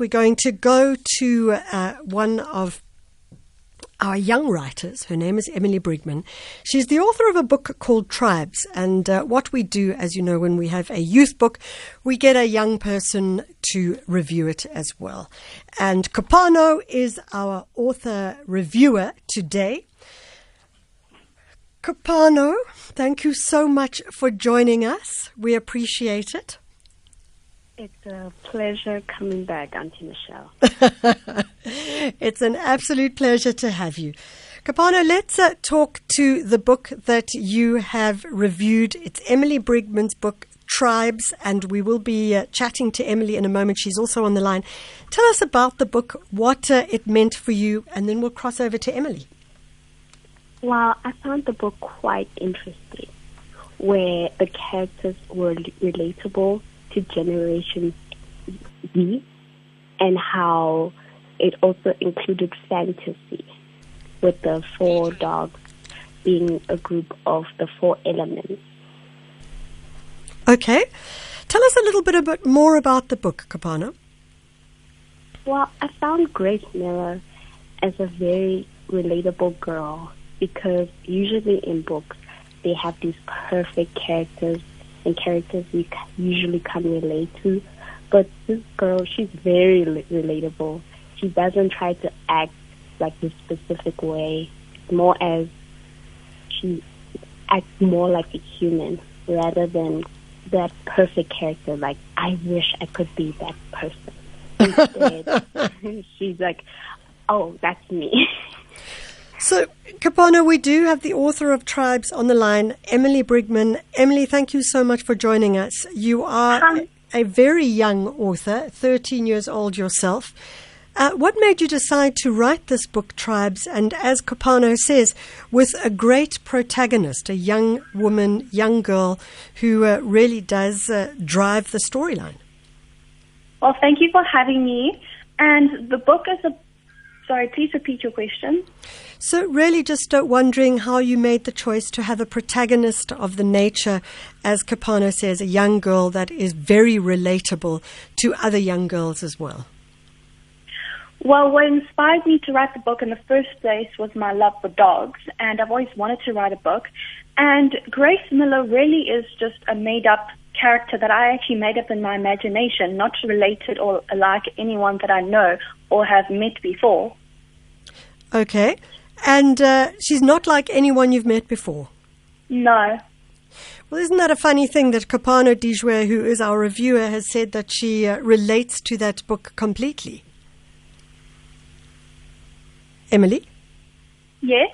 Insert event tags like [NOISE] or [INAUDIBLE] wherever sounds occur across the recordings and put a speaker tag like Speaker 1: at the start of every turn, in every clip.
Speaker 1: We're going to go to uh, one of our young writers. Her name is Emily Briggeman. She's the author of a book called Tribes. And uh, what we do, as you know, when we have a youth book, we get a young person to review it as well. And Kopano is our author reviewer today. Kopano, thank you so much for joining us. We appreciate it.
Speaker 2: It's a pleasure coming back, Auntie Michelle. [LAUGHS]
Speaker 1: it's an absolute pleasure to have you. Kopano, let's uh, talk to the book that you have reviewed. It's Emily Briggeman's book, Tribes, and we will be uh, chatting to Emily in a moment. She's also on the line. Tell us about the book, what uh, it meant for you, and then we'll cross over to Emily.
Speaker 2: Well, I found the book quite interesting, where the characters were relatable to Generation B and how it also included fantasy with the four dogs being a group of the four elements.
Speaker 1: Okay. Tell us a little bit, a bit more about the book, Kopano.
Speaker 2: Well, I found Grace Millar as a very relatable girl because usually in books they have these perfect characters and characters we usually can relate to. But this girl, she's very relatable. She doesn't try to act like this specific way. It's more as she acts more like a human rather than that perfect character. Like, I wish I could be that person. [LAUGHS] Instead, [LAUGHS] she's like, oh, that's me. [LAUGHS]
Speaker 1: So, Kopano, we do have the author of Tribes on the line, Emily Briggeman. Emily, thank you so much for joining us. You are um, a very young author, 13 years old yourself. Uh, what made you decide to write this book, Tribes? And as Kopano says, with a great protagonist, a young woman, young girl who uh, really does uh, drive the storyline.
Speaker 3: Well, thank you for having me. And the book is a. Sorry, please repeat your question.
Speaker 1: So, really, just uh, wondering how you made the choice to have a protagonist of the nature, as Kopano says, a young girl that is very relatable to other young girls as well.
Speaker 3: Well, what inspired me to write the book in the first place was my love for dogs, and I've always wanted to write a book. And Grace Millar really is just a made up character that I actually made up in my imagination, not related or like anyone that I know or have met before.
Speaker 1: Okay. And uh, she's not like anyone you've met before.
Speaker 3: No.
Speaker 1: Well, isn't that a funny thing that Kopano Dejwe, who is our reviewer, has said that she uh, relates to that book completely? Emily?
Speaker 3: Yes.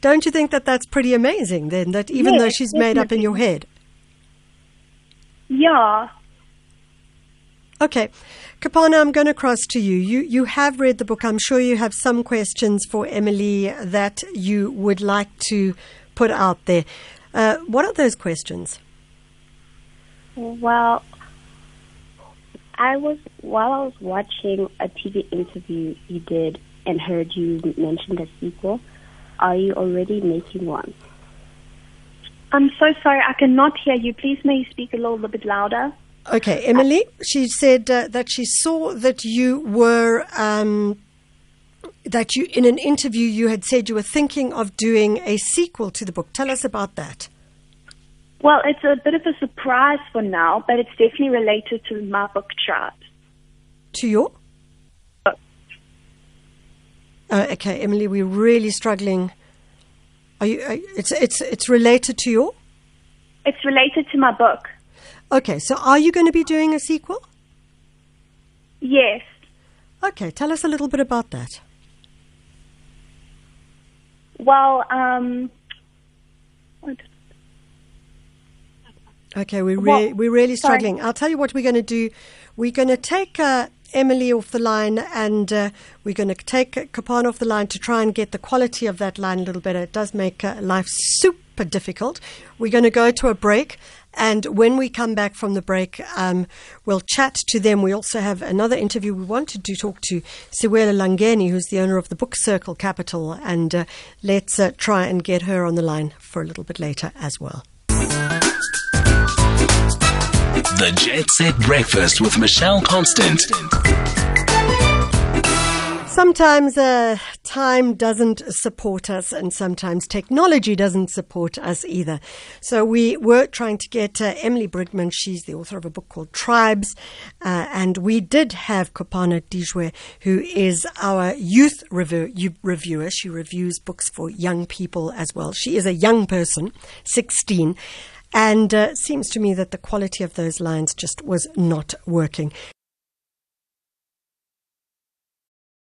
Speaker 1: Don't you think that that's pretty amazing then, that even yes, though she's definitely. made up in your head?
Speaker 3: Yeah.
Speaker 1: Okay. Kopano, I'm going to cross to you. You you have read the book. I'm sure you have some questions for Emily that you would like to put out there. Uh, what are those questions?
Speaker 2: Well, I was while I was watching a TV interview you did and heard you mention a sequel. Are you already making one?
Speaker 3: I'm so sorry, I cannot hear you. Please, may you speak a little bit louder?
Speaker 1: Okay, Emily, she said uh, that she saw that you were. Um, that you, in an interview, you had said you were thinking of doing a sequel to the book. Tell us about that.
Speaker 3: Well, it's a bit of a surprise for now, but it's definitely related to my book chart.
Speaker 1: To your? Uh, okay, Emily, we're really struggling. Are you? Are, it's it's it's related to your.
Speaker 3: It's related to my book.
Speaker 1: Okay, so are you going to be doing a sequel?
Speaker 3: Yes.
Speaker 1: Okay, tell us a little bit about that.
Speaker 3: Well, um,
Speaker 1: Okay, we're, re- we're really struggling. Sorry. I'll tell you what we're going to do. We're going to take uh, Emily off the line and uh, we're going to take Kopano off the line to try and get the quality of that line a little better. It does make uh, life super difficult. We're going to go to a break and when we come back from the break, um, we'll chat to them. We also have another interview. We wanted to talk to Siwela Langeni, who's the owner of the Book Circle Capital, and uh, let's uh, try and get her on the line for a little bit later as well.
Speaker 4: The Jet Set Breakfast with Michelle Constant.
Speaker 1: sometimes uh, time doesn't support us, and sometimes technology doesn't support us either. So we were trying to get uh, Emily Briggeman. She's the author of a book called Tribes, uh, and we did have Kopano Dejwe, who is our youth review, reviewer. She reviews books for young people as well. She is a young person, 16. And uh, seems to me that the quality of those lines just was not working.